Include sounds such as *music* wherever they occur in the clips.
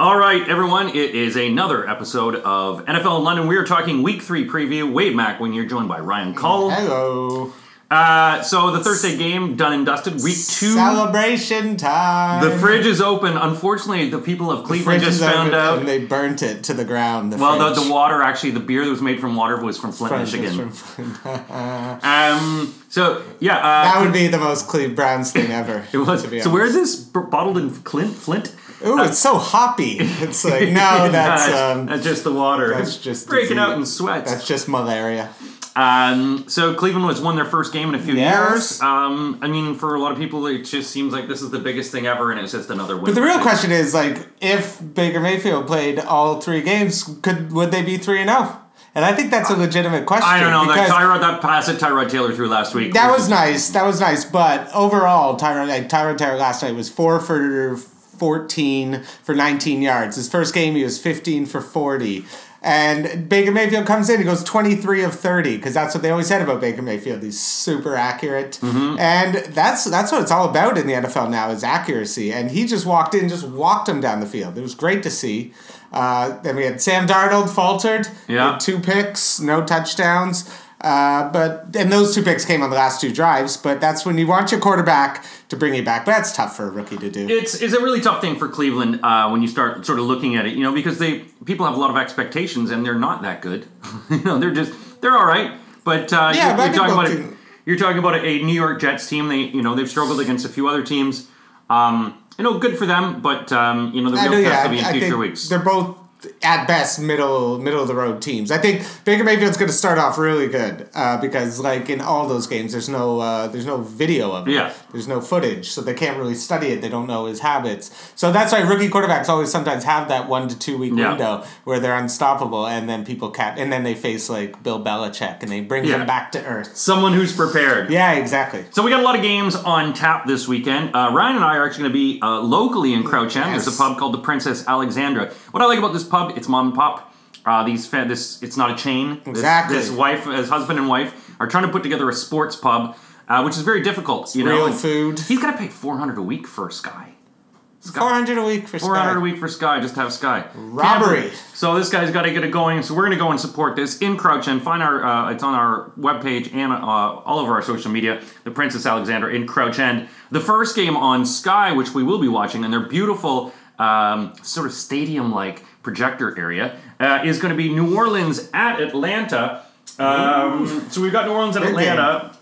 All right, everyone, it is another episode of NFL in London. We are talking week three preview. Wade when you're joined by Ryan Cull. Hello. Uh, so the Thursday game done and dusted. Week two. Celebration time. The fridge is open. Unfortunately, the people of Cleveland just found out. And they burnt it to the ground. The well, the, the water, actually, the beer that was made from water was from Flint, Michigan. from- *laughs* Um, so, yeah. Uh, that would be the most Cleve Browns thing ever. *laughs* it was. To be So, where is this bottled in Clint, Flint? Ooh, it's so hoppy. It's like no, *laughs* that's um, that's just the water. that's just breaking disease. out in sweats. that's just malaria. Um, so Cleveland was won their first game in a few Yes. years. Um, I mean, for a lot of people, it just seems like this is the biggest thing ever, and it's just another win. But the real question is like, if Baker Mayfield played all three games, could would they be three and zero? And I think that's a legitimate question. I don't know that Tyrod that pass that Tyrod Taylor threw last week. That was nice. That was nice. But overall, Tyrod like, Tyrod Taylor last night was four for fourteen for nineteen yards. His first game, he was fifteen for forty. And Baker Mayfield comes in, he goes 23 of 30, because that's what they always said about Baker Mayfield. He's super accurate. And that's that's what it's all about in the NFL now is accuracy. And he just walked in, just walked him down the field. It was great to see. Uh, then we had Sam Darnold faltered. Yeah. Two picks, no touchdowns. Uh, but and those two picks came on the last two drives. But that's when you want your quarterback to bring you back. But that's tough for a rookie to do. It's, it's a really tough thing for Cleveland uh, when you start sort of looking at it, you know, because they people have a lot of expectations and they're not that good. *laughs* you know, they're just they're all right, but uh, Yeah, you're, you're talking about you're talking about a New York Jets team. They you know they've struggled against a few other teams. Um, you know, good for them, but um, you know the real test yeah, will be in I future weeks. they're both at best middle middle of the road teams. I think Baker Mayfield's going to start off really good uh, because like in all those games, there's no uh, there's no video of it. Yeah. There's no footage, so they can't really study it. They don't know his habits. So that's why rookie quarterbacks always sometimes have that one to two week Yeah. window where they're unstoppable, and then people cat and then they face like Bill Belichick and they bring Yeah. them back to earth. Someone who's prepared. Yeah, exactly. So we got a lot of games on tap this weekend. Uh, Ryan and I are actually going to be uh, locally in Crouch End. There's a pub called the Princess Alexandra. What I like about this pub, it's mom and pop. Uh, these this it's not a chain. Exactly. This, wife, as husband and wife, are trying to put together a sports pub, uh, which is very difficult. You know, real And food. He's got to pay 400 a week for Sky. Four hundred a week for 400 Sky. a week for Sky, just to have Sky. Robbery. So this guy's got to get it going. So we're going to go and support this in Crouch and find our. Uh, it's on our webpage and uh, all over our social media. The Princess Alexandra in Crouch End. The first game on Sky, which we will be watching, and they're beautiful um, sort of stadium-like projector area, uh, is going to be New Orleans at Atlanta. Um, so we've got New Orleans at Atlanta.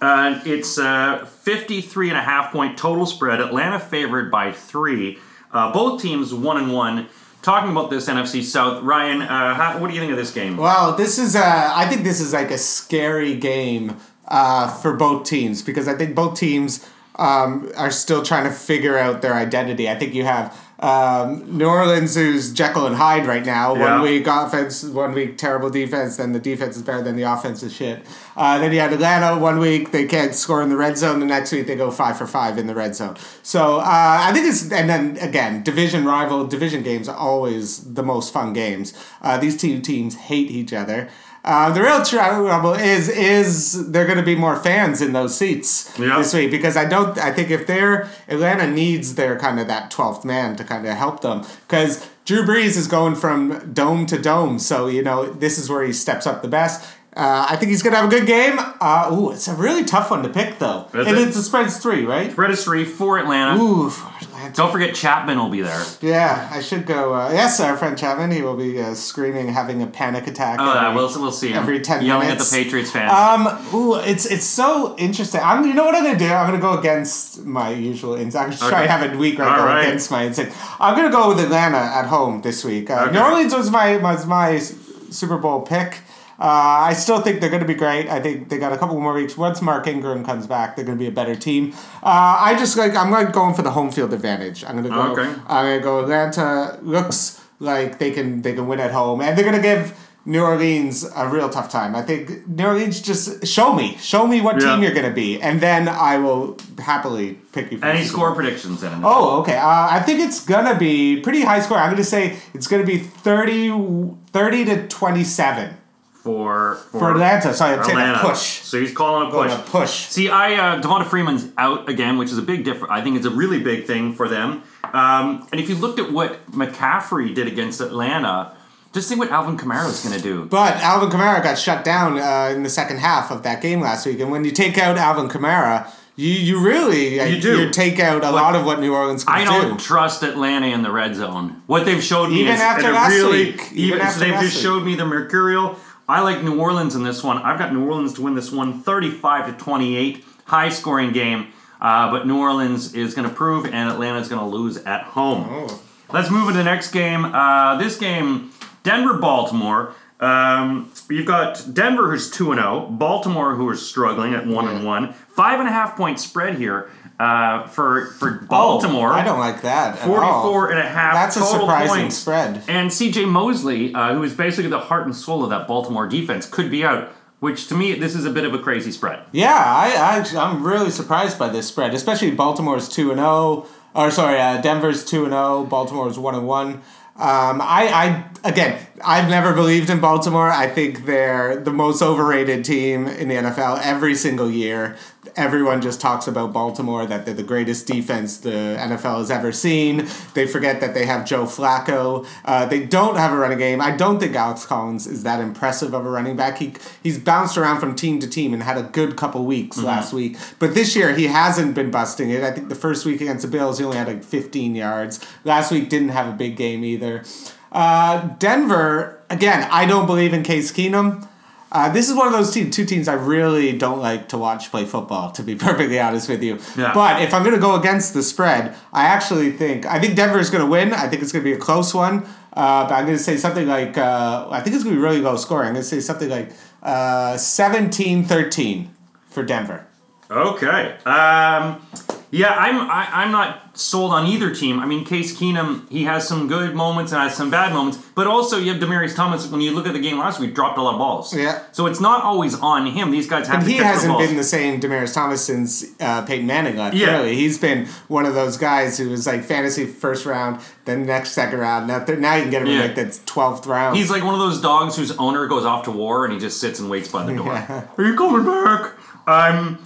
Uh, it's uh, 53 and a half point total spread. Atlanta favored by three. Uh, both teams one and one. Talking about this NFC South, Ryan, uh, how, what do you think of this game? Well, this is uh, I think this is like a scary game uh, for both teams because I think both teams um, are still trying to figure out their identity. I think you have um, New Orleans, who's Jekyll and Hyde right now. Yeah. One week offense, one week terrible defense. Then the defense is better than the offense is shit. Uh, then you had Atlanta one week they can't score in the red zone. The next week they go five for five in the red zone. So uh, I think it's and then again division rival division games are always the most fun games. Uh, these two teams hate each other. Uh, the real trouble is is there going to be more fans in those seats Yeah. this week because I don't I think if they're Atlanta needs their kind of that twelfth man to kind of help them because Drew Brees is going from dome to dome so you know this is where he steps up the best. Uh, I think he's gonna have a good game. Uh, ooh, it's a really tough one to pick though. Is and it? it's the spread's three, right? Spread is three for Atlanta. Ooh, for Atlanta. Don't forget Chapman will be there. Yeah, I should go. Uh, yes, our friend Chapman. He will be uh, screaming, having a panic attack. Oh, yeah, every- we'll, we'll see him. every 10 Yelling minutes. at the Patriots fans. Um, ooh, it's it's so interesting. I'm, you know what I'm gonna do? I'm gonna go against my usual instinct. I'm just Okay. trying to have a week where I go right. against my instinct. I'm gonna go with Atlanta at home this week. Uh, Okay. New Orleans was my was my Super Bowl pick. Uh, I still think they're going to be great. I think they got a couple more weeks. Once Mark Ingram comes back, they're going to be a better team. Uh, I just like I'm like going for the home field advantage. I'm going to go. Okay. I'm going to go. Atlanta looks like they can they can win at home, and they're going to give New Orleans a real tough time. I think New Orleans just show me, show me what Yeah. team you're going to be, and then I will happily pick you. For Any score predictions in? Oh, okay. Uh, I think it's gonna be pretty high score. I'm gonna say it's gonna be 30, 30 to twenty seven. For For Atlanta, so I take Atlanta. a push. So he's calling a push. A push. See, I uh, Devonta Freeman's out again, which is a big difference. I think it's a really big thing for them. Um, and if you looked at what McCaffrey did against Atlanta, just think what Alvin Kamara's going to do. But Alvin Kamara got shut down uh, in the second half of that game last week, and when you take out Alvin Kamara, you you really You do. you take out a lot of what New Orleans can do I don't do. trust Atlanta in the red zone. What they've showed me Even is after last really, week. Even even after so they've just week. showed me the mercurial. I like New Orleans in this one. I've got New Orleans to win this one, 35 to 28, high scoring game. Uh, but New Orleans is going to prove, and Atlanta is going to lose at home. Oh. Let's move into the next game. Uh, this game, Denver Baltimore. Um, you've got Denver who's two and zero, Baltimore who is struggling at one and one. Five and a half point spread here uh, for for Baltimore. Oh, I don't like that. at all. 44 and a half That's a surprising points. spread. And CJ Mosley, uh, who is basically the heart and soul of that Baltimore defense, could be out. Which to me, this is a bit of a crazy spread. Yeah, I, I I'm really surprised by this spread, especially Baltimore's two and zero. Or sorry, uh, Denver's two and zero. Baltimore's one and one. Um, I, I again, I've never believed in Baltimore. I think they're the most overrated team in the NFL every single year. Everyone just talks about Baltimore that they're the greatest defense the NFL has ever seen. They forget that they have Joe Flacco. Uh, they don't have a running game. I don't think Alex Collins is that impressive of a running back. He he's bounced around from team to team and had a good couple weeks last week. But this year he hasn't been busting it. I think the first week against the Bills he only had like 15 yards. Last week didn't have a big game either. Uh, Denver again. I don't believe in Case Keenum. Uh, this is one of those team, two teams I really don't like to watch play football, to be *laughs* perfectly honest with you. Yeah. But if I'm going to go against the spread, I actually think I think Denver is going to win. I think it's going to be a close one. Uh, but I'm going to say something like uh, I think it's going to be really low scoring. I'm going to say something like uh, 17-13 for Denver. Okay. Um, yeah, I'm. I, I'm not sold on either team. I mean, Case Keenum, he has some good moments and has some bad moments, but also you have Demaryius Thomas. When you look at the game last week, dropped a lot of balls. Yeah. So it's not always on him. These guys have And he hasn't balls. been the same Demaryius Thomas since uh, Peyton Manning left. Yeah. Really, he's been one of those guys who was like fantasy first round, then next second round. Now, th- now you can get him Yeah. in like the twelfth round. He's like one of those dogs whose owner goes off to war and he just sits and waits by the *laughs* door. Are you coming back? Um,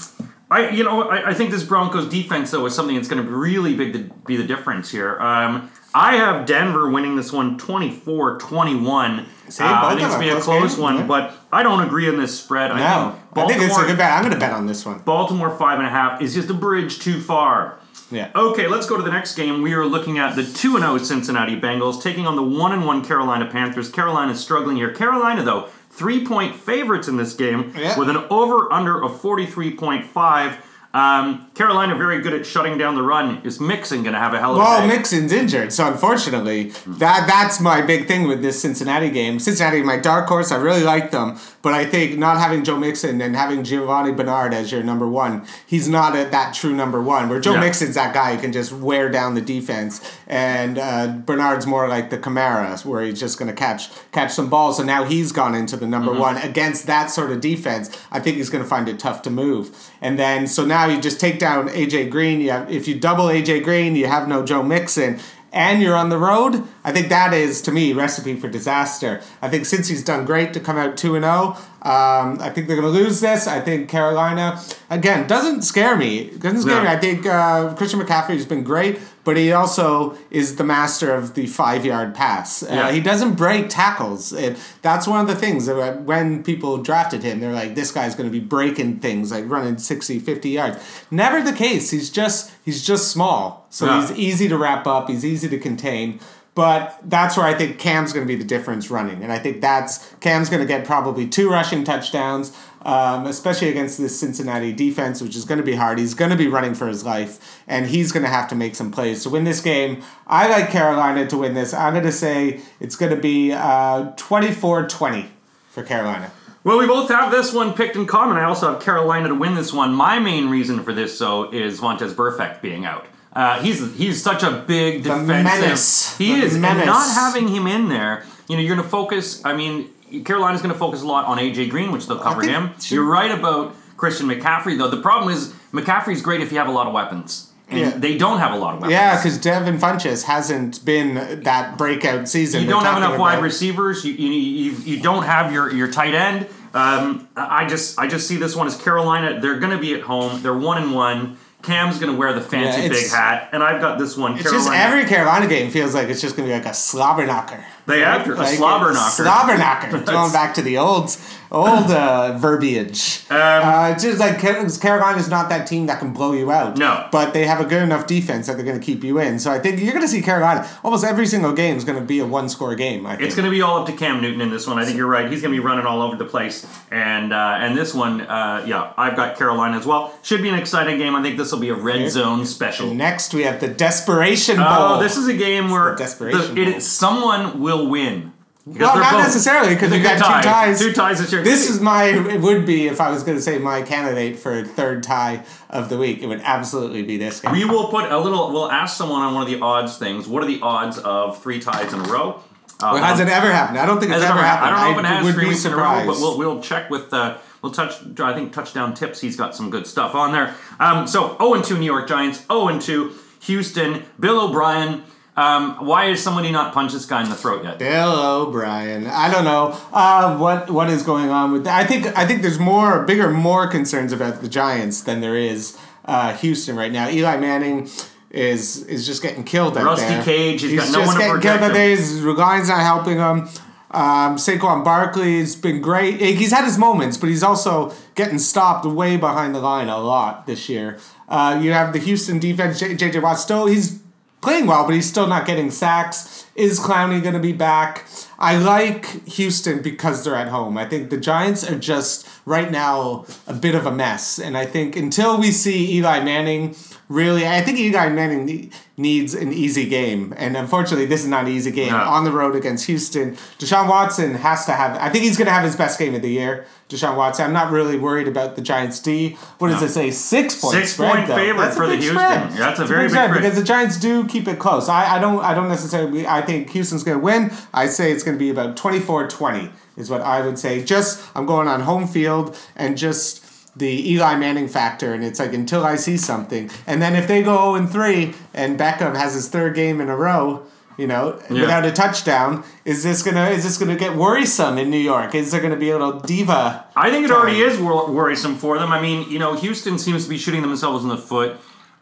I you know I, I think this Broncos defense though is something that's going to be really big to be the difference here. Um, I have Denver winning this one 24-21. See, Uh, I think it's gonna be a close game, one, yeah. but I don't agree on this spread. I no, think I Baltimore, think it's a good bet. I'm going to bet on this one. Baltimore five and a half is just a bridge too far. Yeah. Okay, let's go to the next game. We are looking at the 2 0 Cincinnati Bengals taking on the 1 1 Carolina Panthers. Carolina is struggling here. Carolina, though, three point favorites in this game Yeah. with an over under of 43.5. Um, Carolina very good at shutting down the run. Is Mixon going to have a hell of a Well, day? Mixon's injured, so unfortunately, that that's my big thing with this Cincinnati game. Cincinnati, my dark horse, I really like them, but I think not having Joe Mixon and having Giovanni Bernard as your number one, he's not a, that true number one. Where Joe Yeah. Mixon's that guy who can just wear down the defense, and uh, Bernard's more like the Kamara, where he's just going to catch catch some balls. So now he's gone into the number one against that sort of defense. I think he's going to find it tough to move. And then so now you just take down AJ Green. You have, if you double AJ Green, you have no Joe Mixon. And you're on the road. I think that is to me recipe for disaster. I think since he's done great to come out two and zero, um, I think they're going to lose this. I think Carolina again doesn't scare me. Doesn't scare No. me. I think uh, Christian McCaffrey has been great, but he also is the master of the five yard pass. Uh, he doesn't break tackles. And that's one of the things that when people drafted him, they're like, this guy's going to be breaking things, like running 60, 50 yards. Never the case. He's just he's just small. So Yeah. he's easy to wrap up. He's easy to contain. But that's where I think Cam's going to be the difference running, and I think that's Cam's going to get probably two rushing touchdowns, um, especially against this Cincinnati defense, which is going to be hard. He's going to be running for his life, and he's going to have to make some plays to win this game. I like Carolina to win this. I'm going to say it's going to be uh, 24-20 for Carolina. Well, we both have this one picked in common. I also have Carolina to win this one. My main reason for this, though, is Vontaze Burfict being out. Uh, he's he's such a big defensive. menace. He The is, and not having him in there, you know, you're going to focus. I mean, Carolina's going to focus a lot on AJ Green, which they'll cover him. she- You're right about Christian McCaffrey, though. The problem is McCaffrey's great if you have a lot of weapons. and Yeah. they don't have a lot of weapons. Yeah, because Devin Funchess hasn't been that breakout season. you don't have enough wide receivers. You, you, you, you don't have your, your tight end. Um, I just I just see this one as Carolina. They're going to be at home. They're one and one. Cam's going to wear the fancy Yeah, big hat, and I've got this one. It's Carolina. just every Carolina game feels like it's just going to be like a slobber knocker. They have to- a slobber knocker. Slobber knocker. *laughs* Going back to the old, old uh, verbiage. uh, it's just like Car- Carolina's not that team that can blow you out. No. But they have a good enough defense that they're going to keep you in. So I think you're going to see Carolina. Almost every single game is going to be a one score game. I think. It's going to be all up to Cam Newton in this one. I think you're right. He's going to be running all over the place, and uh, and this one, uh, yeah, I've got Carolina as well. Should be an exciting game. I think this will be a red zone special. Next, we have the Desperation Bowl. Oh, this is a game where the desperation the- it- someone will win. Because Well, they're not both- necessarily because we Good got two ties. Two ties this year. This is my. It would be if I was going to say my candidate for a third tie of the week. It would absolutely be this game. We will put a little. We'll ask someone on one of the odds things. What are the odds of three ties in a row? Uh, Well, has it ever happened? I don't think it's Has ever ever happened? happened. I don't know if it has would three weeks in a row, but we'll we'll check with uh, we'll touch. I think touchdown tips. He's got some good stuff on there. Um, so 0 and 2 New York Giants. 0 and 2 Houston. Bill O'Brien. Um, why is somebody not punched this guy in the throat yet? Bill O'Brien. I don't know uh, what what is going on with. I think I think there's more bigger more concerns about the Giants than there is uh, Houston right now. Eli Manning is is just getting killed out Rusty there. Cage, he's got no just one to getting killed out there. Regain's not helping him. Um, Saquon Barkley's been great. He's had his moments, but he's also getting stopped way behind the line a lot this year. Uh, you have the Houston defense, JJ Watt. Still, he's playing well, but he's still not getting sacks. Is Clowney going to be back? I like Houston because they're at home. I think the Giants are just right now a bit of a mess, and I think until we see Eli Manning really, I think Eli Manning needs an easy game, and unfortunately, this is not an easy game No. on the road against Houston. Deshaun Watson has to have. I think he's going to have his best game of the year. Deshaun Watson. I'm not really worried about the Giants D. What does No. it say? Six point Six spread. point though. favorite That's for the Houston. spread. That's a It's very big big spread spread. because the Giants do keep it close. I, I don't I don't necessarily I think Houston's going to win. I say it's going to be about 24-20 is what I would say. Just I'm going on home field and just the Eli Manning factor and it's like until I see something. And then if they go 0 and 3 and Beckham has his third game in a row, you know, Yeah. without a touchdown, is this going to is this to get worrisome in New York? Is there going to be a little diva I think it already is wor- worrisome for them. I mean, you know, Houston seems to be shooting themselves in the foot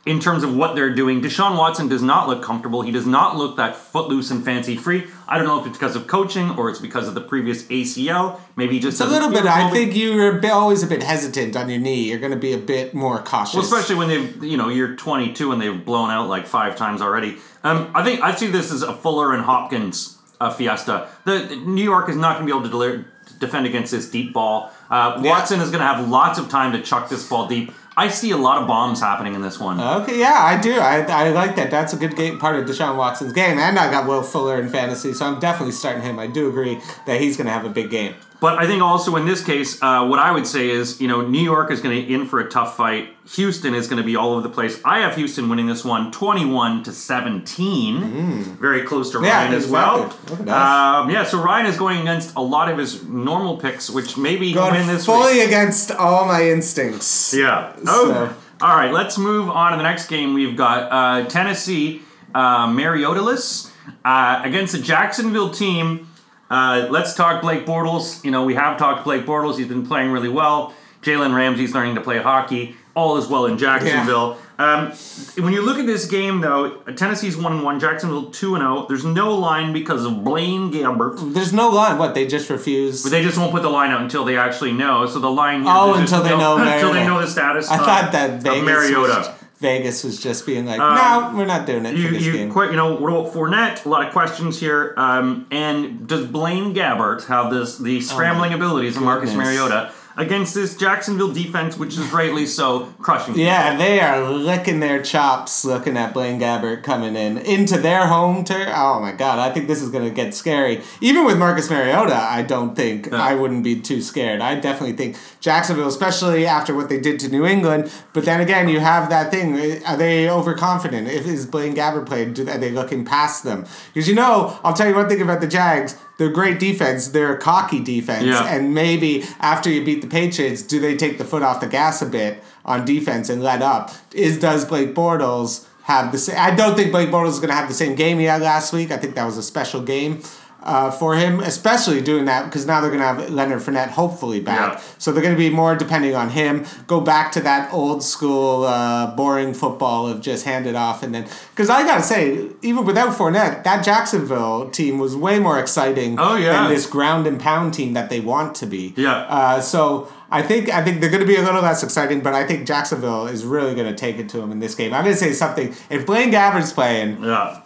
in terms of what they're doing. Deshaun Watson does not look comfortable. He does not look that footloose and fancy free. I don't know if it's because of coaching or it's because of the previous ACL. Maybe he just It's a little bit. I think you're always a bit hesitant on your knee. You're going to be a bit more cautious. Well, especially when they've, you know, you're 22 and they've blown out like five times already. Um, I think I see this as a Fuller and Hopkins uh, fiesta. The, the New York is not going to be able to deliver, defend against this deep ball. Uh, Yeah. Watson is going to have lots of time to chuck this ball deep. I see a lot of bombs happening in this one. Okay, yeah, I do. I, I like that. That's a good game, part of Deshaun Watson's game. And I got Will Fuller in fantasy, so I'm definitely starting him. I do agree that he's going to have a big game. But I think also in this case, uh, what I would say is, you know, New York is going to in for a tough fight. Houston is going to be all over the place. I have Houston winning this one, twenty-one to seventeen, very close to Mm. Yeah, Ryan as well. exactly. At. Um, yeah, so Ryan is going against a lot of his normal picks, which maybe Going win this fully week. against all my instincts. Yeah. Oh. So- All right. Let's move on to the next game. We've got uh, Tennessee, uh, Mariota-less, uh, against the Jacksonville team. Uh, let's talk Blake Bortles. You know, we have talked Blake Bortles. He's been playing really well. Jalen Ramsey's learning to play hockey. All is well in Jacksonville. Um, when you look at this game, though, Tennessee's one and one, Jacksonville two and zero. There's no line because of Blaine Gabbert. There's no line. What, they just refuse? But they just won't put the line out until they actually know. So the line. Oh, until they no- know until they know the status. I of, thought that of Vegas Mariota. Vegas was just being like, no, we're not doing it You, for this you game. quite, you know, what about Fournette? A lot of questions here. Um, and does Blaine Gabbert have this the scrambling abilities of Marcus Oh. Mariota against this Jacksonville defense, which is rightly so crushing? Yeah, they are licking their chops looking at Blaine Gabbert coming in into their home turf. Oh my god, I think this is going to get scary. Even with Marcus Mariota, I don't think I wouldn't be too scared. I definitely think Jacksonville, especially after what they did to New England. But then again, you have that thing. Eh, are they overconfident? If is Blaine Gabbert played, do, are they looking past them? Because you know, I'll tell you one thing about the Jags. They're great defense. They're a cocky defense, Yeah. and maybe after you beat the Patriots, do they take the foot off the gas a bit on defense and let up? Is does Blake Bortles have the same? I don't think Blake Bortles is going to have the same game he had last week. I think that was a special game. Uh, for him, especially doing that because now they're going to have Leonard Fournette hopefully back. Yeah. So they're going to be more depending on him. Go back to that old school, uh, boring football of just hand it off and then. Because I got to say, even without Fournette, that Jacksonville team was way more exciting Oh, yeah. than this ground and pound team that they want to be. Yeah. Uh, so I think I think they're going to be a little less exciting, but I think Jacksonville is really going to take it to them in this game. I'm going to say something. If Blaine Gabbert's playing, Yeah.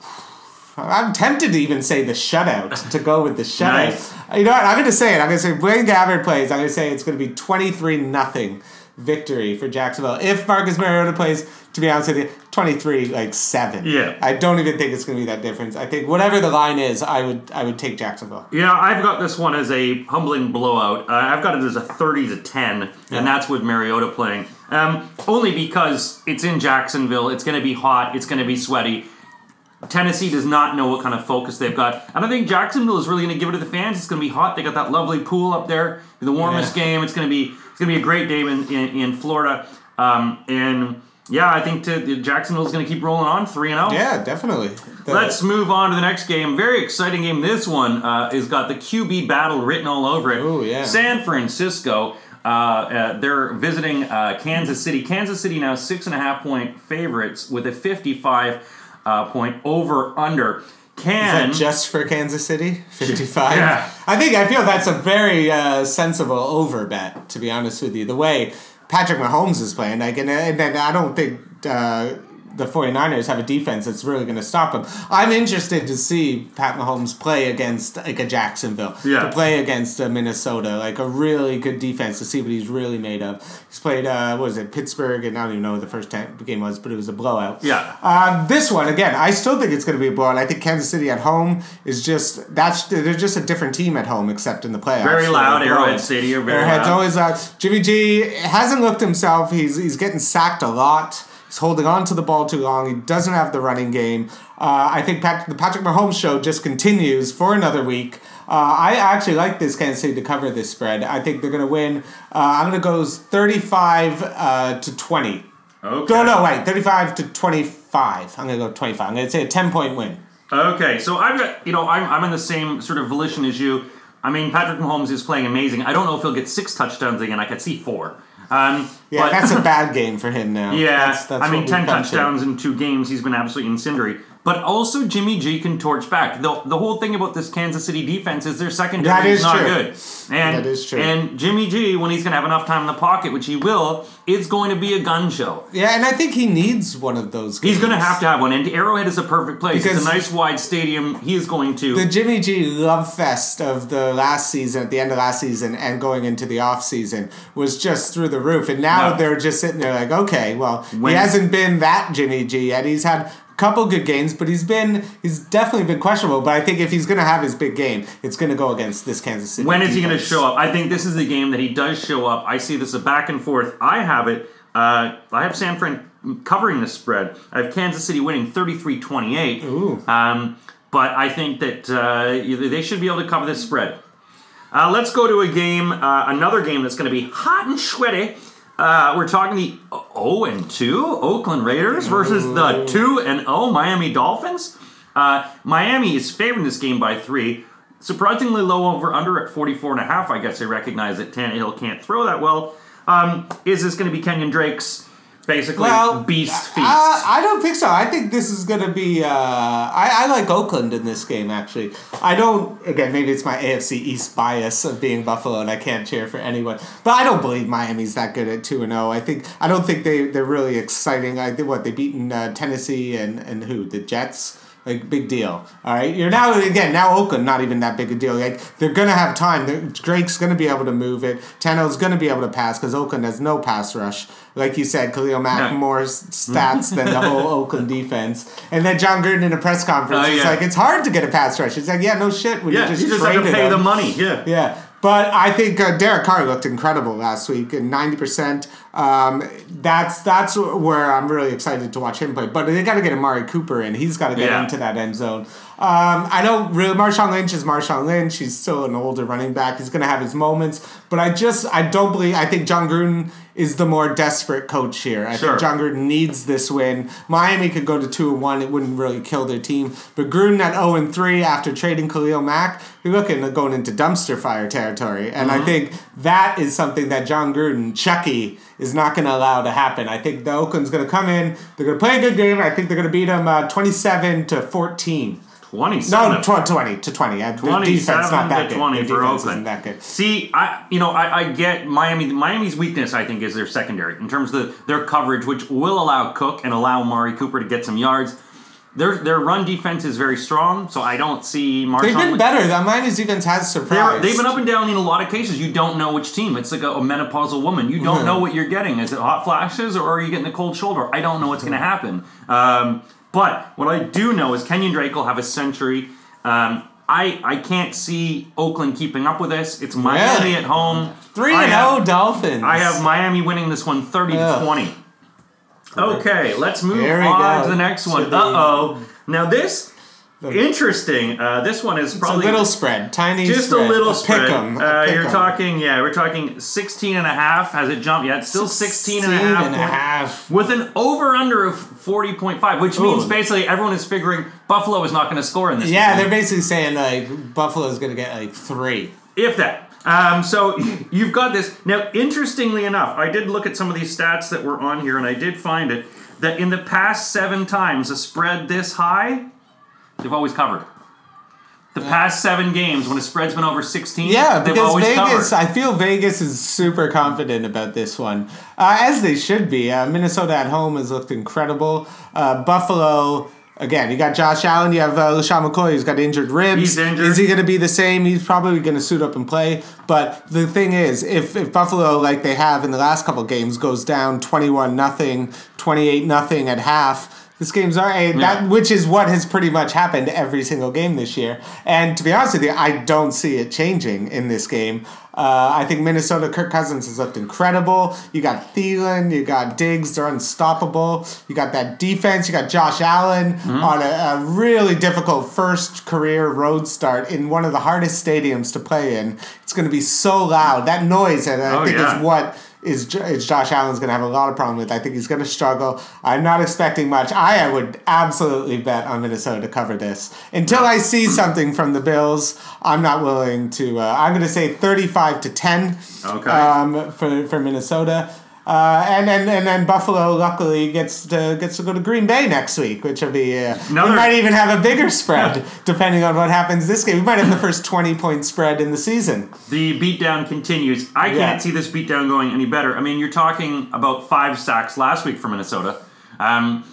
I'm tempted to even say the shutout to go with the shutout. Nice. You know what? I'm going to say it. I'm going to say Blaine Gabbert plays. I'm going to say it's going to be 23 nothing victory for Jacksonville. If Marcus Mariota plays, to be honest with you, 23 like 7. Yeah. I don't even think it's going to be that difference. I think whatever the line is, I would I would take Jacksonville. Yeah, I've got this one as a humbling blowout. Uh, I've got it as a 30 to 10, Yeah. and that's with Mariota playing. Um, only because it's in Jacksonville, it's going to be hot, it's going to be sweaty. Tennessee does not know what kind of focus they've got. And I think Jacksonville is really going to give it to the fans. It's going to be hot. They got that lovely pool up there. The warmest Yeah. game. It's going to be it's going to be a great game in, in, in Florida. Um, and yeah, I think to, Jacksonville's going to keep rolling on 3 and 0. Yeah, definitely. The- Let's move on to the next game. Very exciting game. This one uh, has got the QB battle written all over it. Ooh, yeah. San Francisco. Uh, uh, they're visiting uh, Kansas City. Kansas City now six and a half point favorites with a 55 uh, point over under. Is that just for Kansas City? 55? Yeah. I think, I feel that's a very uh, sensible over bet, to be honest with you. The way Patrick Mahomes is playing, like, and, and then I don't think uh, the 49ers have a defense that's really going to stop him. I'm interested to see Pat Mahomes play against, like, a Jacksonville. Yeah. To play against a Minnesota, like, a really good defense to see what he's really made of. He's played, uh, what was it, Pittsburgh, and I don't even know what the first game was, but it was a blowout. Yeah. Uh, this one again, I still think it's going to be a blowout. I think Kansas City at home is just that's they're just a different team at home, except in the playoffs. Very loud, Arrowhead. Stadium, very Arrowhead's loud. always loud. Jimmy G hasn't looked himself. He's he's getting sacked a lot. He's holding on to the ball too long. He doesn't have the running game. Uh, I think Pat, the Patrick Mahomes show just continues for another week. Uh, I actually like this Kansas City to cover this spread. I think they're going to win. Uh, I'm going to go 35 uh, to 20. Okay. No, no, wait, 35 to 25. I'm going to go 25. I'm going to say a 10 point win. Okay, so I've got you know I'm I'm in the same sort of volition as you. I mean Patrick Mahomes is playing amazing. I don't know if he'll get six touchdowns again. I could see four. Um, Yeah, but, that's a bad game for him now. *laughs* Yeah, That's, that's I mean, ten touchdowns in two games. He's been absolutely incendiary. But also, Jimmy G can torch back. The, the whole thing about this Kansas City defense is their That secondary is is not true. good. And, That is true. And Jimmy G, when he's going to have enough time in the pocket, which he will, it's going to be a gun show. Yeah, and I think he needs one of those games. He's going to have to have one. And Arrowhead is a perfect place. Because- it's a nice wide stadium. He is going to. The Jimmy G love fest of the last season, at the end of last season, and going into the off season was just through the roof. And now No. they're just sitting there like, okay, well, When- he hasn't been that Jimmy G yet. He's had couple good games, but he's been he's definitely been questionable. But I think if he's going to have his big game, it's going to go against this Kansas City. When is he going to show up? I think this is the game that he does show up. I see this a back and forth. I have it. Uh, I have San Fran covering this spread. I have Kansas City winning 33-28. Ooh. Um, but I think that uh, they should be able to cover this spread. Uh, let's go to a game, uh, another game that's going to be hot and sweaty. Uh, we're talking the 0 and 2 Oakland Raiders versus the 2 and 0 Miami Dolphins. Uh, Miami is favoring this game by three. Surprisingly low over under at 44 and a half. I guess they recognize that Tannehill can't throw that well. Um, is this going to be Kenyon Drake's basically Well, beast feast? Uh, I don't think so. I think this is going to be. Uh, I, I like Oakland in this game, actually. I don't. Again, maybe it's my AFC East bias of being Buffalo and I can't cheer for anyone. But I don't believe Miami's that good at 2 and 0. I think. I don't think they, they're really exciting. I think what? They beaten uh, Tennessee and, and who? The Jets? Like big deal, all right. You're now again now Oakland not even that big a deal. Like they're gonna have time. They're, Drake's gonna be able to move it. Tano's gonna be able to pass because Oakland has no pass rush. Like you said, Khalil Mack Yeah. more stats than the whole *laughs* Oakland defense. And then Jon Gruden in a press conference oh, is yeah. like, it's hard to get a pass rush. It's like, yeah, no shit. When yeah, you just, you just have to pay the money. Yeah. Yeah. But I think uh, Derek Carr looked incredible last week, and ninety percent. Um, that's that's where I'm really excited to watch him play. But they got to get Amari Cooper in. He's got to get Yeah. into that end zone. Um, I know really Marshawn Lynch is Marshawn Lynch. He's still an older running back. He's going to have his moments, but I just I don't believe. I think Jon Gruden is the more desperate coach here. I Sure. think Jon Gruden needs this win. Miami could go to two and one; it wouldn't really kill their team. But Gruden at zero and three after trading Khalil Mack, you're looking at going into dumpster fire territory. And I think that is something that Jon Gruden, Chucky, is not going to allow to happen. I think the Oakland's going to come in. They're going to play a good game. I think they're going to beat them uh, twenty-seven to fourteen. Twenty-seven. No, tw- 20 to 20. Uh, The 27 defense not that to good. 20 The for Oakland. that good. See, I you know I, I get Miami. Miami's weakness, I think, is their secondary in terms of the, their coverage, which will allow Cook and allow Mari Cooper to get some yards. Their their run defense is very strong, so I don't see Marshawn. They've been better. The Miami's defense has surprised. they've been up and down in a lot of cases. You don't know which team. It's like a, a menopausal woman. You don't Mhm. know what you're getting. Is it hot flashes or are you getting a cold shoulder? I don't know what's going to happen. Um, but what I do know is Kenyon Drake will have a century. Um, I I can't see Oakland keeping up with this. It's Miami Really? at home. 3 I and have- 0 Dolphins. I have Miami winning this one 30 to 20. Okay, let's move on go. to the next one. Uh oh. Now this interesting. Uh, this one is It's probably a little spread. Tiny just spread. a little spread. a uh, you're talking, yeah, we're talking 16 and a half. Has it jumped yet? Still 16 and a 16 and a half. With an over under of 40.5, which means basically everyone is figuring Buffalo is not going to score in this Yeah, game. they're basically saying like Buffalo is going to get like three. If that. Um, so *laughs* you've got this. Now, interestingly enough, I did look at some of these stats that were on here, and I did find it that in the past seven times a spread this high, they've always covered. The past seven games, when a spread's been over 16, Yeah, they've because always Vegas, covered. I feel Vegas is super confident about this one, uh, as they should be. Uh, Minnesota at home has looked incredible. Uh, Buffalo, again, you got Josh Allen, you have uh, LeSean McCoy, who's got injured ribs. He's injured. Is he going to be the same? He's probably going to suit up and play. But the thing is, if, if Buffalo, like they have in the last couple games, goes down 21 nothing, 28 nothing at half, this game's all right. That, Yeah. which is what has pretty much happened every single game this year. And to be honest with you, I don't see it changing in this game. Uh, I think Minnesota, Kirk Cousins has looked incredible. You got Thielen, you got Diggs, they're unstoppable. You got that defense, you got Josh Allen Mm-hmm. on a, a really difficult first career road start in one of the hardest stadiums to play in. It's going to be so loud. That noise, and I Oh, think yeah. is what is, is Josh Allen's going to have a lot of problem with. I think he's going to struggle. I'm not expecting much. I would absolutely bet on Minnesota to cover this. Until I see something from the Bills, I'm not willing to. Uh, I'm going to say 35 to 10 Okay. um, for, for Minnesota. Uh, and then and then Buffalo luckily gets to gets to go to Green Bay next week, which will be uh, we might even have a bigger spread *laughs* depending on what happens this game. We might have the first twenty point spread in the season. The beatdown continues. I can't see this beatdown going any better. I mean, you're talking about five sacks last week for Minnesota. Um,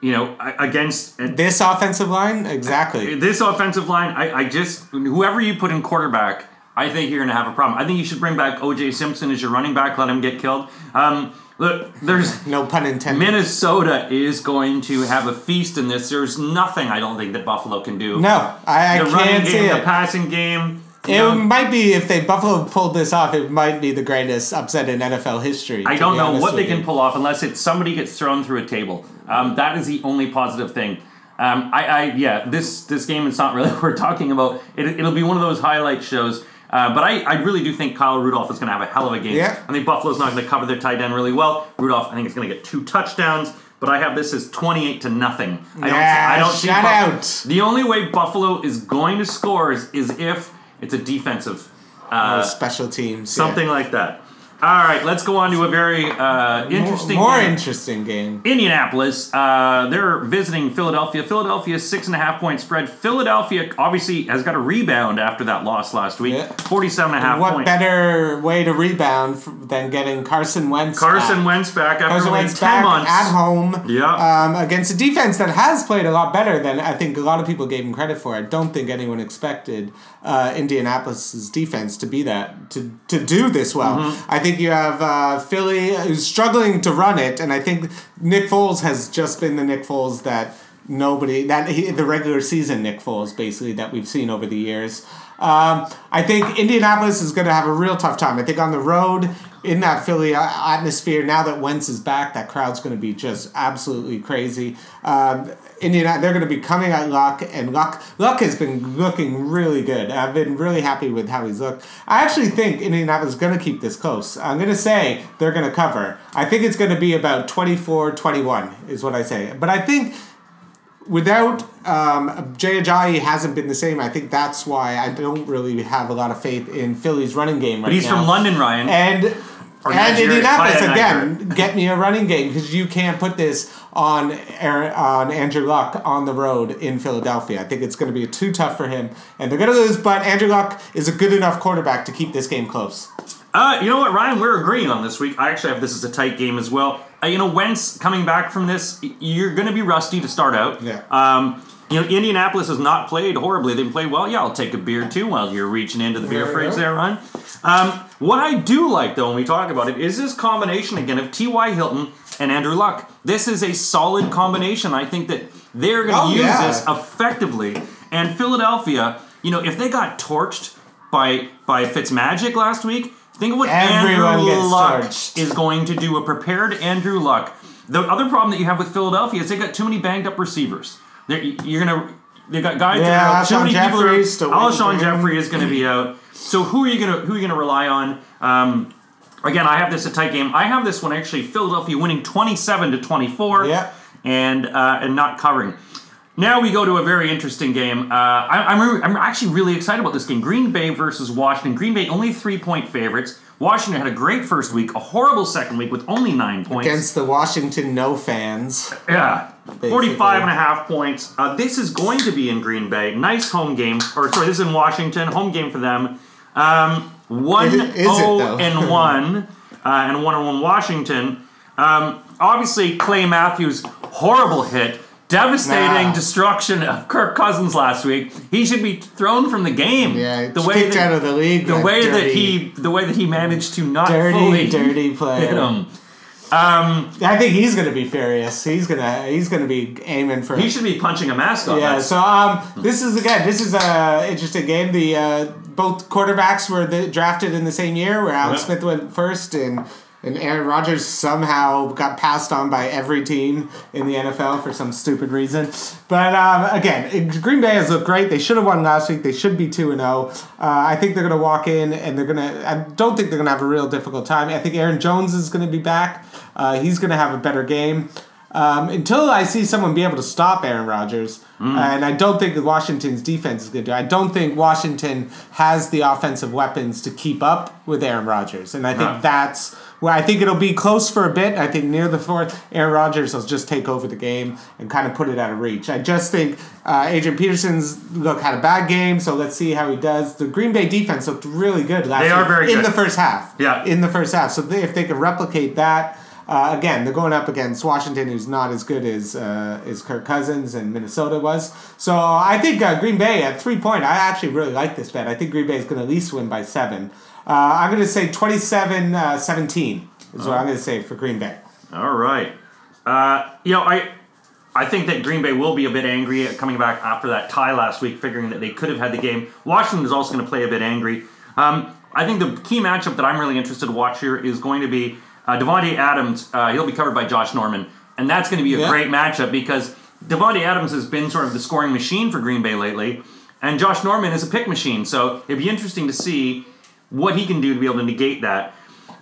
you know, against This offensive line, exactly. this offensive line, I, I just whoever you put in quarterback, I think you're going to have a problem. I think you should bring back O.J. Simpson as your running back. Let him get killed. Um, look, there's *laughs* No pun intended. Minnesota is going to have a feast in this. There's nothing I don't think that Buffalo can do. no, I, I the running can't see game, the it. passing game. It know, might be if they Buffalo pulled this off. It might be the greatest upset in NFL history. I don't know what they can pull off unless it's somebody gets thrown through a table. Um, that is the only positive thing. Um, I, I yeah, this this game is not really *laughs* what we're talking about. It, it'll be one of those highlight shows. Uh, but I, I really do think Kyle Rudolph is going to have a hell of a game. Yeah. I think Buffalo's not going to cover their tight end really well. Rudolph, I think, is going to get two touchdowns. But I have this as twenty-eight to nothing. I don't. Nah, I don't see Buff- out. The only way Buffalo is going to score is, is if it's a defensive uh, special teams. yeah. something like that. All right, let's go on to a very uh, interesting. More game. interesting game. Indianapolis, uh, they're visiting Philadelphia. Philadelphia six and a half point spread. Philadelphia obviously has got a rebound after that loss last week. Yeah. 47 and a half What points. better way to rebound than getting Carson Wentz? Carson back? Wentz back after Carson Wentz 10 back months. at home. Yeah. Um, against a defense that has played a lot better than I think a lot of people gave him credit for. I don't think anyone expected uh, Indianapolis's defense to be that to to do this well. Mm-hmm. I think you have uh, Philly who's struggling to run it, and I think Nick Foles has just been the Nick Foles that nobody that he, the regular season Nick Foles basically that we've seen over the years. Um, I think Indianapolis is going to have a real tough time. I think on the road in that Philly atmosphere, now that Wentz is back, that crowd's going to be just absolutely crazy. Um, Indiana, they're going to be coming at Luck, and Luck Luck has been looking really good. I've been really happy with how he's looked. I actually think Indianapolis is going to keep this close. I'm going to say they're going to cover. I think it's going to be about 24-21 is what I say. But I think without um, Jay Ajayi hasn't been the same. I think that's why I don't really have a lot of faith in Philly's running game right But he's now. from London, Ryan. And and. Indianapolis again, get me a running game because you can't put this on Aaron, on Andrew Luck on the road in Philadelphia. I think it's going to be too tough for him, and they're going to lose. But Andrew Luck is a good enough quarterback to keep this game close. Uh, you know what, Ryan? We're agreeing on this week. I actually have this as a tight game as well. Uh, you know, Wentz coming back from this, you're going to be rusty to start out. Yeah. Um, you know, Indianapolis has not played horribly. They've played well. Yeah, I'll take a beer too while you're reaching into the beer There fridge there, Ryan. Um, what I do like, though, when we talk about it, is this combination again of T.Y. Hilton and Andrew Luck. This is a solid combination. I think that they're going to Oh, use yeah. this effectively. And Philadelphia, you know, if they got torched by by Fitzmagic last week, think of what Everyone Andrew Luck torched. is going to do. A prepared Andrew Luck. The other problem that you have with Philadelphia is they got too many banged up receivers. They're, you're gonna they got guys Yeah, that are Alshon many people. are- Jeffery's still Alshon. Jeffery is going to be out. So who are you gonna who are you gonna rely on? Um, again, I have this a tight game. I have this one actually Philadelphia winning twenty seven to twenty four. Yeah. and uh, and not covering. Now we go to a very interesting game. Uh, I, I'm, I'm actually really excited about this game. Green Bay versus Washington. Green Bay only three point favorites. Washington had a great first week, a horrible second week with only nine points. Against the Washington no fans. Yeah. 45 and a half points. Uh, this is going to be in Green Bay. Nice home game. Or, sorry, this is in Washington. Home game for them. Um, 1 Is it- is 0 though? and *laughs* 1. Uh, and 1 and 1 Washington. Um, obviously, Clay Matthews, horrible hit. Devastating Nah. destruction of Kirk Cousins last week. He should be thrown from the game. Yeah, the kicked out of the league. the that way that he the way that he managed to not dirty, fully dirty *laughs* hit player. him. Um, I think he's gonna be furious. He's gonna he's gonna be aiming for. he should be punching a mascot. Yeah, That's- so um, this is again, this is a interesting game. The uh, both quarterbacks were the, drafted in the same year, where Alex Yeah. Smith went first, and and Aaron Rodgers somehow got passed on by every team in the NFL for some stupid reason. But um, again, it- Green Bay has looked great. They should have won last week. They should be two and zero. I think they're going to walk in, and they're going to. I don't think they're going to have a real difficult time. I think Aaron Jones is going to be back. Uh, he's going to have a better game. Um, until I see someone be able to stop Aaron Rodgers, and I don't think Washington's defense is going to do. it. I don't think Washington has the offensive weapons to keep up with Aaron Rodgers, and I think No. that's where I think it'll be close for a bit. I think near the fourth, Aaron Rodgers will just take over the game and kind of put it out of reach. I just think uh, Adrian Peterson's look had a bad game, so let's see how he does. The Green Bay defense looked really good last They are very in good. the first half. Yeah. in the first half. So they, if they can replicate that. Uh, again, they're going up against Washington, who's not as good as uh, as Kirk Cousins and Minnesota was. So I think uh, Green Bay at three point. I actually really like this bet. I think Green Bay is going to at least win by seven. Uh, I'm going to say 27 uh, 17 is what I'm going to say for Green Bay. All right. Uh, you know, I I think that Green Bay will be a bit angry coming back after that tie last week, figuring that they could have had the game. Washington is also going to play a bit angry. Um, I think the key matchup that I'm really interested to watch here is going to be uh, Davante Adams. Uh, he'll be covered by Josh Norman, and that's going to be a Yeah. great matchup because Davante Adams has been sort of the scoring machine for Green Bay lately, and Josh Norman is a pick machine. So it'd be interesting to see what he can do to be able to negate that.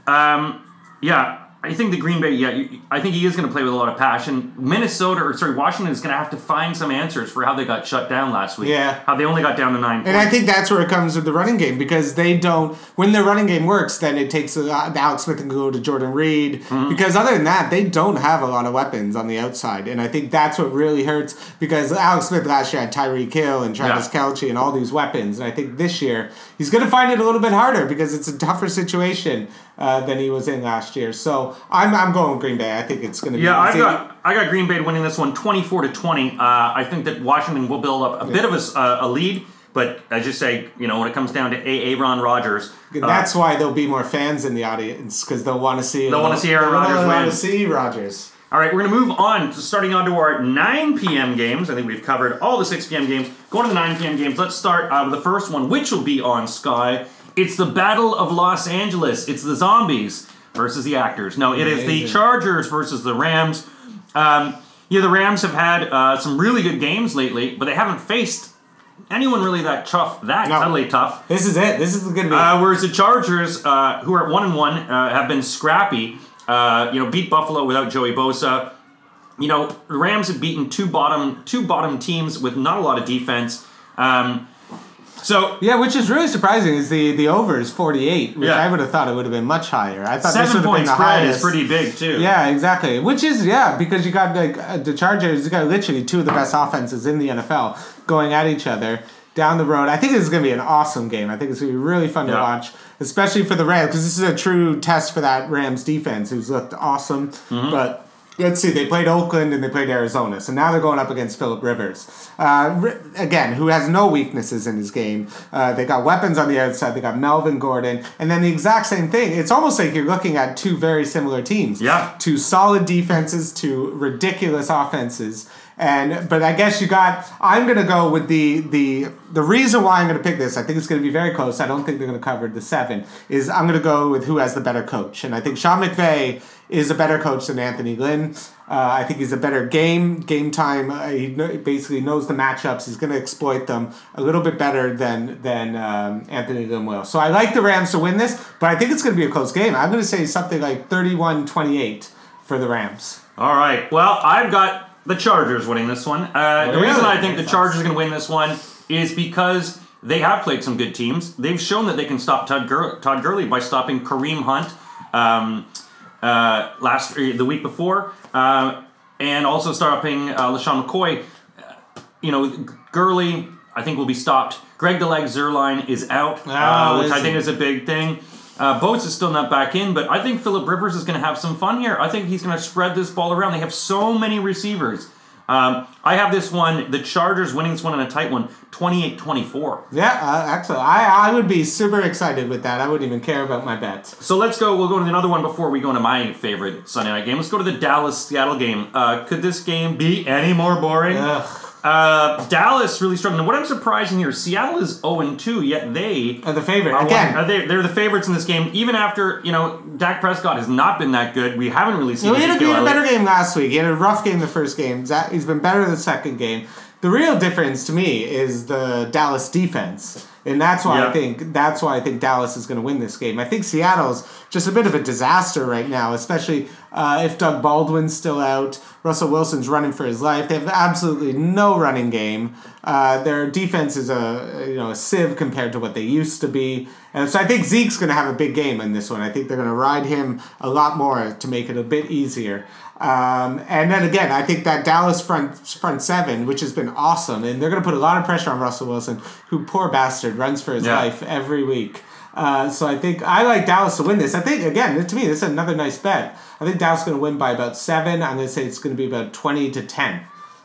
Um, yeah, I think the Green Bay. Yeah, I think he is going to play with a lot of passion. Minnesota, or sorry, Washington is going to have to find some answers for how they got shut down last week. Yeah. how they only got down to nine. And I think that's where it comes with the running game because they don't. When their running game works, then it takes uh, Alex Smith and go to Jordan Reed. Mm-hmm. Because other than that, they don't have a lot of weapons on the outside, and I think that's what really hurts. Because Alex Smith last year had Tyreek Hill and Travis Yeah. Kelce and all these weapons, and I think this year he's going to find it a little bit harder because it's a tougher situation uh, than he was in last year. So I'm I'm going Green Bay. I think it's going to be. Yeah, I got I got Green Bay winning this one, 24 to twenty. Uh, I think that Washington will build up a bit of a, a lead, but as you say, you know, when it comes down to A. Aaron Rodgers, And uh, that's why there'll be more fans in the audience because they'll want to see. They'll wanna see Aaron they'll Rodgers wanna see Rodgers. All right, we're going to move on, to starting on to our 9 p.m. games. I think we've covered all the 6 p.m. games. Going to the 9 p.m. games, let's start uh, with the first one, which will be on Sky. It's the Battle of Los Angeles. It's the zombies versus the actors. No, it is the Chargers versus the Rams. Um, yeah, the Rams have had uh, some really good games lately, but they haven't faced anyone really that tough, that No. totally tough. This is it. This is going to be. Uh, whereas the Chargers, uh, who are at one and one, uh, have been scrappy. Uh, you know, beat Buffalo without Joey Bosa. You know, the Rams have beaten two bottom two bottom teams with not a lot of defense. Um, so yeah, which is really surprising is the the over is 48, which Yeah. I would have thought it would have been much higher. I thought this seven would have point been the spread highest. is pretty big too. Yeah, exactly. Which is yeah, because you got like uh, the Chargers, you got literally two of the best offenses in the NFL going at each other down the road. I think this is going to be an awesome game. I think it's going to be really fun to watch, especially for the Rams because this is a true test for that Rams defense, who's looked awesome. Mm-hmm. But let's see, they played Oakland and they played Arizona, so now they're going up against Philip Rivers. Uh, again, who has no weaknesses in his game. Uh, they got weapons on the outside. They got Melvin Gordon, and then the exact same thing. It's almost like you're looking at two very similar teams Yeah. Two solid defenses to ridiculous offenses. And but I guess you got. I'm gonna go with the the the reason why I'm gonna pick this. I think it's gonna be very close. I don't think they're gonna cover the seven. Is I'm gonna go with who has the better coach, and I think Sean McVay is a better coach than Anthony Lynn. Uh, I think he's a better game game time. Uh, he kn- basically knows the matchups. He's going to exploit them a little bit better than than um, Anthony Lynn will. So I like the Rams to win this, but I think it's going to be a close game. I'm going to say something like 31-28 for the Rams. All right. Well, I've got the Chargers winning this one. Uh, the reason I think the Chargers are going to win this one is because they have played some good teams. They've shown that they can stop Todd, Gur- Todd Gurley by stopping Kareem Hunt um, uh, last the week before, uh, and also stopping uh, LeSean McCoy. You know, Gurley, I think will be stopped. Greg DeLeg Zuerlein is out, uh, Oh, which is I think is a big thing. Uh, Bosa is still not back in, but I think Philip Rivers is going to have some fun here. I think he's going to spread this ball around. They have so many receivers. Um, I have this one, the Chargers winning this one in a tight one, 28 24. Yeah, uh, excellent. I, I would be super excited with that. I wouldn't even care about my bets. So let's go. We'll go to another one before we go into my favorite Sunday night game. Let's go to the Dallas Seattle game. Uh, could this game be any more boring? Ugh. Uh, Dallas really struggling. What I'm surprising here, Seattle is 0 2, yet they are the favorite are again. one- uh, they, they're the favorites in this game. Even after you know Dak Prescott has not been that good, we haven't really seen. He had, a, he had a better game last week. He had a rough game the first game. Zach- He's been better the second game. The real difference to me is the Dallas defense, and that's why Yeah. I think that's why I think Dallas is going to win this game. I think Seattle's just a bit of a disaster right now, especially uh, if Doug Baldwin's still out. Russell Wilson's running for his life. They have absolutely no running game. Uh, their defense is a you know a sieve compared to what they used to be, and so I think Zeke's going to have a big game in this one. I think they're going to ride him a lot more to make it a bit easier. Um, and then again, I think that Dallas front front seven, which has been awesome, and they're going to put a lot of pressure on Russell Wilson, who poor bastard runs for his Yeah. life every week. Uh, so I think I like Dallas to win this. I think again, to me, this is another nice bet. I think Dallas is going to win by about seven. I'm going to say it's going to be about twenty to ten.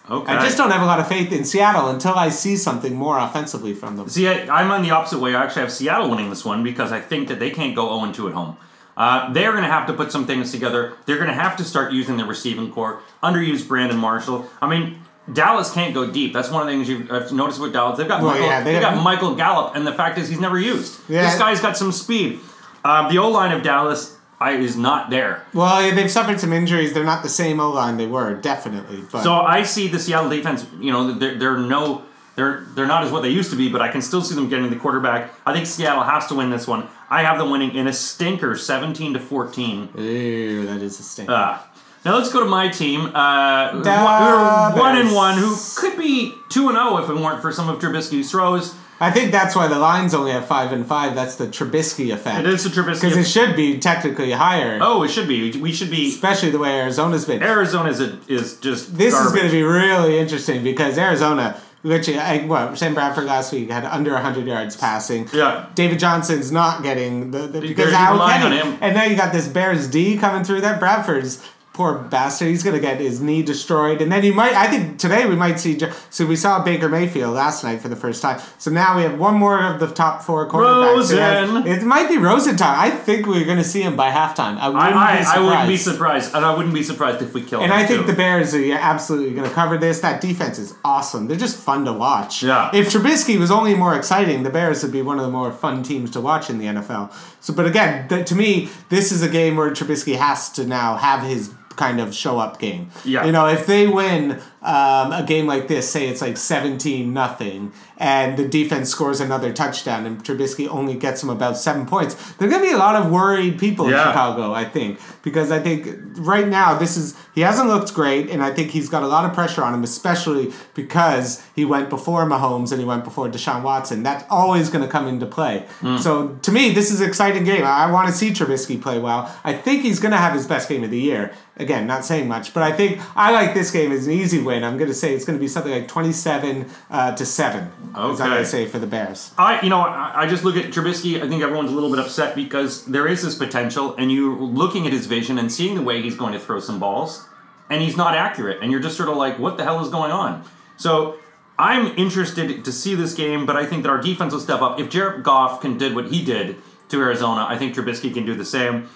Okay. I just don't have a lot of faith in Seattle until I see something more offensively from them. See, I, I'm on the opposite way. I actually have Seattle winning this one because I think that they can't go 0 2 at home. Uh, they're going to have to put some things together. They're going to have to start using their receiving core, underuse Brandon Marshall. I mean, Dallas can't go deep. That's one of the things you've noticed with Dallas. They've got Well, Michael, yeah, they got got- Michael Gallup, and the fact is he's never used. Yeah. This guy's got some speed. Uh, the O line of Dallas I, is not there. Well, yeah, they've suffered some injuries. They're not the same O line they were, definitely. But So I see the Seattle defense. You know, they're, they're no, they're they're not as what they used to be, but I can still see them getting the quarterback. I think Seattle has to win this one. I have them winning in a stinker, seventeen to fourteen. Ew, that is a stinker. Uh, now let's go to my team. Uh, we're one and one, who could be two and zero if it weren't for some of Trubisky's throws. I think that's why the lines only have five and five. That's the Trubisky effect. It is the Trubisky because it should be technically higher, Oh, it should be. We should be. especially the way Arizona's been. Arizona is a, is just. This is going to be really interesting because Arizona, literally, I, what Sam Bradford last week had under 100 yards passing. Yeah. David Johnson's not getting the, the because how can on he? him. And now you got this Bears D coming through. That Bradford's poor bastard. He's gonna get his knee destroyed, and then you might. I think today we might see. So we saw Baker Mayfield last night for the first time. So now we have one more of the top four quarterbacks. Rosen. It might be Rosen time. I think we're gonna see him by halftime. I wouldn't I, be surprised. I wouldn't be surprised, and I wouldn't be surprised if we kill. him. And him I think too. the Bears are absolutely going to cover this. That defense is awesome. They're just fun to watch. Yeah. If Trubisky was only more exciting, the Bears would be one of the more fun teams to watch in the NFL. So, but again, th- to me, this is a game where Trubisky has to now have his kind of show up game. Yeah. You know, if they win um, a game like this, say it's like 17 nothing, and the defense scores another touchdown and Trubisky only gets them about seven points, there are going to be a lot of worried people in Chicago, I think. Because I think right now, this is, he hasn't looked great, and I think he's got a lot of pressure on him, especially because he went before Mahomes and he went before Deshaun Watson. That's always going to come into play. Hmm. So to me, this is an exciting game. I, I want to see Trubisky play well. I think he's going to have his best game of the year. Again, not saying much, but I think I like this game as an easy win. I'm going to say it's going to be something like 27 uh, to 7. Is what to say for the Bears. I, you know, I, I just look at Trubisky. I think everyone's a little bit upset because there is this potential, and you're looking at his vision and seeing the way he's going to throw some balls, and he's not accurate, and you're just sort of like, what the hell is going on? So I'm interested to see this game, but I think that our defense will step up. If Jared Goff can did what he did to Arizona, I think Trubisky can do the same.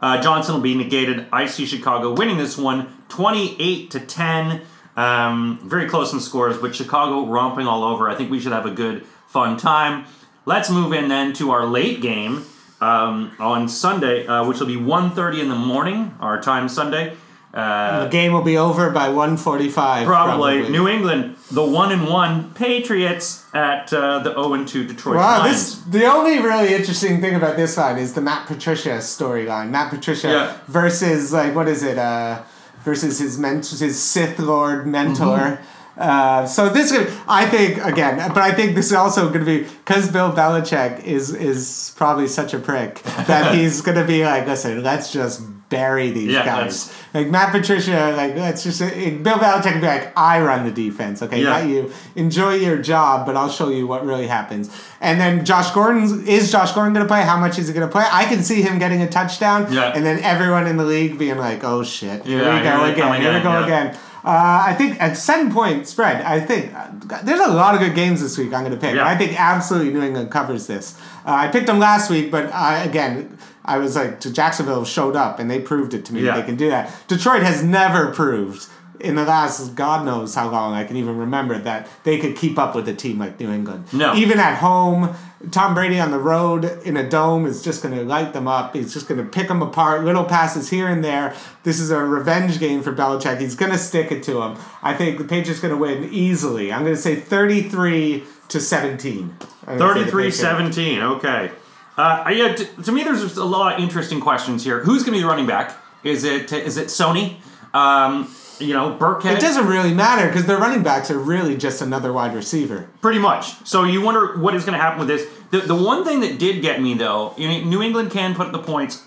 Uh, Johnson will be negated. I see Chicago winning this one, 28 to 10. Um, very close in scores, but Chicago romping all over. I think we should have a good, fun time. Let's move in then to our late game um, on Sunday, uh, which will be 1.30 in the morning, our time Sunday. Uh, The game will be over by 145. probably, New England, the one and one Patriots at uh, the 0 and 2 Detroit Wow, Lions. this the only really interesting thing about this line is the Matt Patricia storyline. Matt Patricia Yeah. versus like what is it? Uh, versus his ment- his Sith Lord mentor. Mm-hmm. Uh, so this, is- I think, again, but I think this is also going to be because Bill Belichick is is probably such a prick that *laughs* he's going to be like, listen, let's just bury these Yeah, guys. Like Matt Patricia, like let's just Bill Belichick would be like, I run the defense, okay, Yeah. not you. Enjoy your job, but I'll show you what really happens. And then Josh Gordon is Josh Gordon going to play? How much is he going to play? I can see him getting a touchdown, Yeah. and then everyone in the league being like, "Oh shit, here Yeah, we go here again, here we go again." Uh, I think at seven point spread, I think uh, there's a lot of good games this week. I'm going to pick. I think absolutely New England covers this. Uh, I picked them last week, but I, again, I was like, to Jacksonville showed up and they proved it to me. Yeah. They can do that. Detroit has never proved in the last God knows how long I can even remember that they could keep up with a team like New England. No. Even at home, Tom Brady on the road in a dome is just going to light them up. He's just going to pick them apart, little passes here and there. This is a revenge game for Belichick. He's going to stick it to them. I think the Patriots going to win easily. I'm going to say 33 to 17. I'm gonna 33 17. Okay. Uh, yeah, t- to me, there's a lot of interesting questions here. Who's going to be the running back? Is it is it Sony? Um, you know, Burkhead? It doesn't really matter because their running backs are really just another wide receiver. Pretty much. So you wonder what is going to happen with this. The, the one thing that did get me, though, you know, New England can put up the points.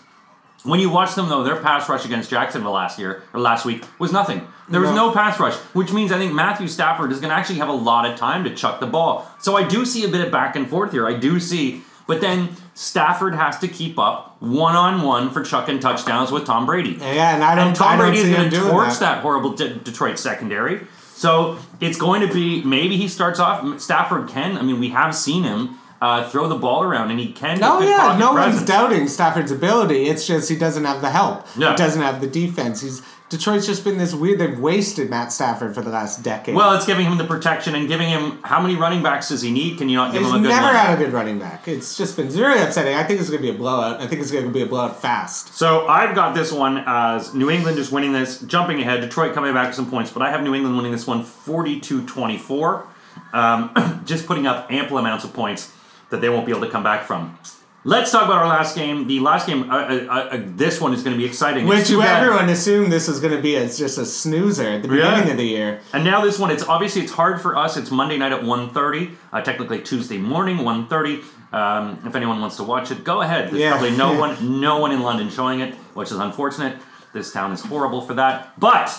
When you watch them, though, their pass rush against Jacksonville last year or last week was nothing. There was No. no pass rush, which means I think Matthew Stafford is going to actually have a lot of time to chuck the ball. So I do see a bit of back and forth here. I do see, but then Stafford has to keep up one on one for chucking touchdowns with Tom Brady. Yeah, and I don't. And Tom I Brady is going to torch that. that, horrible De- Detroit secondary. So it's going to be maybe he starts off. Stafford can. I mean, we have seen him uh, throw the ball around, and he can. Oh yeah, no one's doubting Stafford's ability. It's just he doesn't have the help. Yeah. He doesn't have the defense. He's Detroit's just been this weird. They've wasted Matt Stafford for the last decade. Well, it's giving him the protection and giving him how many running backs does he need? Can you not give he's him a good never one? had a good running back. It's just been really upsetting. I think it's going to be a blowout. I think it's going to be a blowout fast. So I've got this one as New England just winning this, jumping ahead, Detroit coming back with some points, but I have New England winning this one 42-24, um, *clears throat* just putting up ample amounts of points that they won't be able to come back from. Let's talk about our last game. The last game, uh, uh, uh, this one is going to be exciting. Which everyone assumed this was going to be as just a snoozer at the Yeah. beginning of the year. And now this one, it's obviously it's hard for us. It's Monday night at 1.30, uh, technically Tuesday morning, 1.30. Um, if anyone wants to watch it, go ahead. There's Yeah. probably no *laughs* one, no one in London showing it, which is unfortunate. This town is horrible for that. But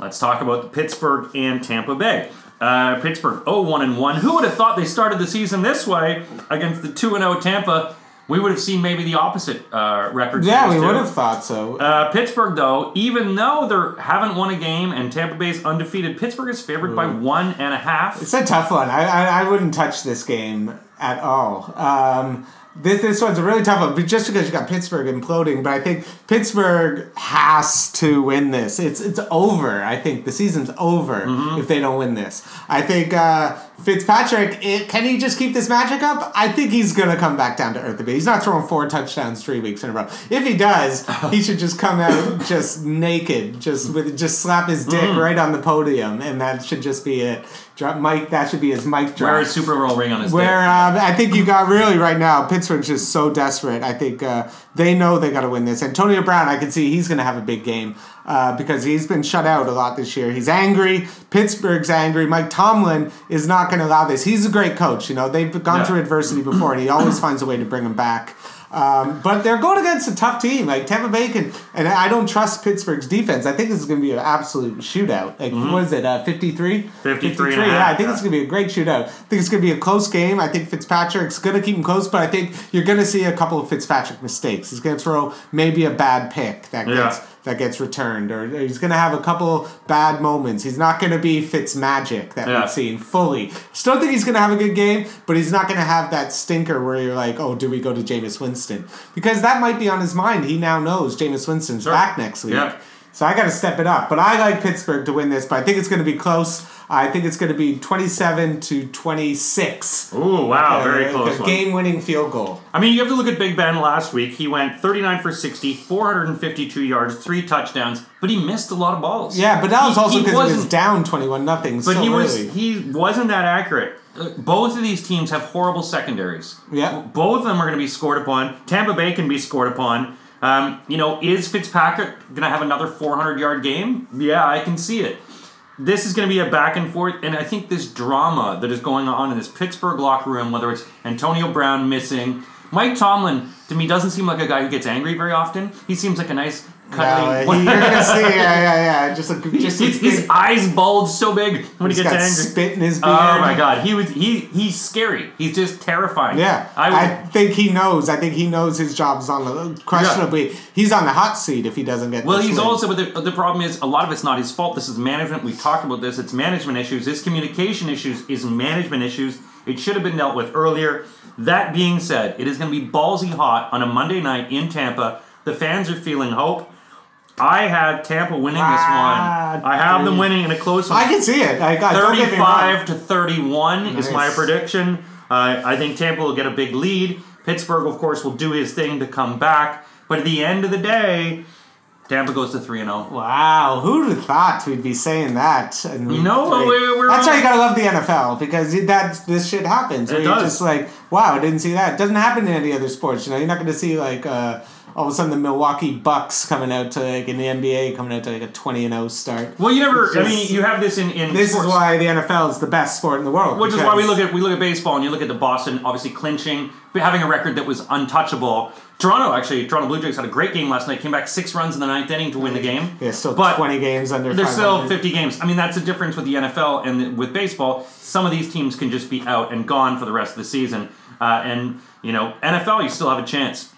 let's talk about Pittsburgh and Tampa Bay. Uh, Pittsburgh 0-1 and 1. Who would have thought they started the season this way against the 2 0 Tampa? We would have seen maybe the opposite uh, record. Yeah, we too. would have thought so. Uh, Pittsburgh, though, even though they haven't won a game and Tampa Bay's undefeated, Pittsburgh is favored by one and a half. It's a tough one. I, I, I wouldn't touch this game at all. Um, this this one's a really tough one, but just because you got Pittsburgh imploding, but I think Pittsburgh has to win this. It's it's over. I think the season's over Mm-hmm. if they don't win this. I think uh, Fitzpatrick, it, can he just keep this magic up? I think he's gonna come back down to earth a bit. He's not throwing four touchdowns three weeks in a row. If he does, *laughs* he should just come out just naked, just with just slap his dick Mm. right on the podium, and that should just be it. Drop Mike. That should be his mic drop. Wear a Super Bowl ring on his Where dick. um, I think you got really right now, Pittsburgh's just so desperate. I think uh, they know they got to win this. Antonio Brown, I can see he's going to have a big game uh, because he's been shut out a lot this year. He's angry. Pittsburgh's angry. Mike Tomlin is not going to allow this. He's a great coach. You know they've gone Yeah. through adversity before, and he always finds a way to bring them back. Um, but they're going against a tough team like Tampa Bay can, and I don't trust Pittsburgh's defense. I think this is going to be an absolute shootout. Like what is it, uh, 53? 53 and a Yeah, half, I think yeah. it's going to be a great shootout. I think it's going to be a close game. I think Fitzpatrick's going to keep him close, but I think you're going to see a couple of Fitzpatrick mistakes. He's going to throw maybe a bad pick that Yeah. gets that gets returned, or he's going to have a couple bad moments. He's not going to be Fitz magic that Yeah. we've seen fully. Still think he's going to have a good game, but he's not going to have that stinker where you're like, oh, do we go to Jameis Winston? Because that might be on his mind. He now knows Jameis Winston's Sure. back next week. Yeah. So I got to step it up. But I like Pittsburgh to win this, but I think it's going to be close. I think it's going to be 27 to 26. Ooh, wow, very close one. Game winning field goal. I mean, you have to look at Big Ben last week. He went 39 for 60, 452 yards, three touchdowns, but he missed a lot of balls. Yeah, but that was He- also because he, was down 21 nothing. But so he was early. he wasn't that accurate. Both of these teams have horrible secondaries. Yeah. Both of them are going to be scored upon. Tampa Bay can be scored upon. Um, you know, is Fitzpatrick going to have another 400 yard game? Yeah, I can see it. This is going to be a back and forth, and I think this drama that is going on in this Pittsburgh locker room, whether it's Antonio Brown missing, Mike Tomlin, to me, doesn't seem like a guy who gets angry very often. He seems like a nice, No, you're gonna see, yeah, yeah, yeah. Just a, *laughs* just his, his eyes bulge so big when he he's gets got angry. spit in his oh beard. Oh my god, he was he he's scary. He's just terrifying. Yeah, I, I, think he knows. I think he knows his job's on the questionably. He's on the hot seat if he doesn't get. well, he's win. also but the, the problem is a lot of it's not his fault. This is management. We've talked about this. It's management issues. This communication issues is management issues. It should have been dealt with earlier. That being said, it is going to be ballsy hot on a Monday night in Tampa. The fans are feeling hope. I have Tampa winning this one. I have them winning in a close one. I can see it. I don't get me wrong. 35 to 31 is my Nice. prediction. Uh, I think Tampa will get a big lead. Pittsburgh, of course, will do his thing to come back. But at the end of the day, Tampa goes to 3 and oh. 0. Wow, who'd have thought we'd be saying that? We'd No, we're- we're that's why you gotta love the NFL because that this shit happens. It where you're does. just like, wow, I didn't see that. It doesn't happen in any other sports. You know, you're not gonna see like uh, all of a sudden the Milwaukee Bucks coming out to like in the NBA coming out to like a twenty and zero start. Well, you never. It's I mean, you have this in in This sports. is why the NFL is the best sport in the world. Which is why we look at we look at baseball and you look at the Boston obviously clinching, having a record that was untouchable. Toronto actually, Toronto Blue Jays had a great game last night. Came back six runs in the ninth inning to win the game. Yeah, still But twenty games under. There's still 50 games. I mean, that's the difference with the NFL and the, with baseball. Some of these teams can just be out and gone for the rest of the season. Uh, and, you know, NFL, you still have a chance.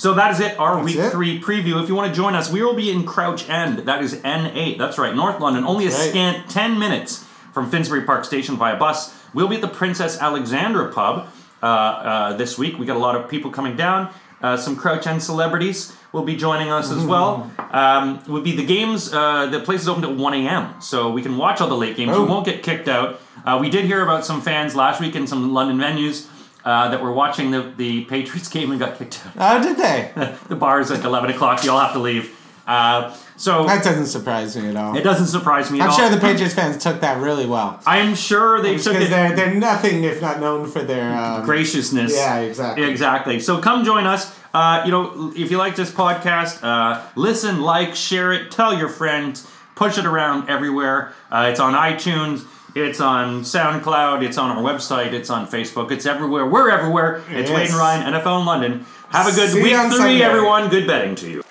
So that is it, our week it. three preview. If you want to join us, we will be in Crouch End. That is N8. That's right, North London. Only That's a right. scant 10 minutes from Finsbury Park Station via bus. We'll be at the Princess Alexandra pub uh, uh, this week. We got a lot of people coming down. Uh, some Crouch End celebrities will be joining us as well. Um, would be the games. Uh, the place is open at 1 a.m. So we can watch all the late games. Oh. We won't get kicked out. Uh, we did hear about some fans last week in some London venues uh, that were watching the, the Patriots *laughs* game and got kicked out. Oh, did they? *laughs* the bar is at 11 o'clock. You all have to leave. Uh, so that doesn't surprise me at all. it doesn't surprise me at I'm all. sure the Patriots fans took that really well. I'm sure they took it. They're, they're nothing if not known for their um, graciousness. Yeah, exactly. Exactly. So come join us. Uh, you know, if you like this podcast, uh, listen, like, share it, tell your friends, push it around everywhere. Uh, it's on iTunes. It's on SoundCloud. It's on our website. It's on Facebook. It's everywhere. We're everywhere. It's Yes. Wade and Ryan, NFL in London. Have a good See week three, Sunday. everyone. Good betting to you.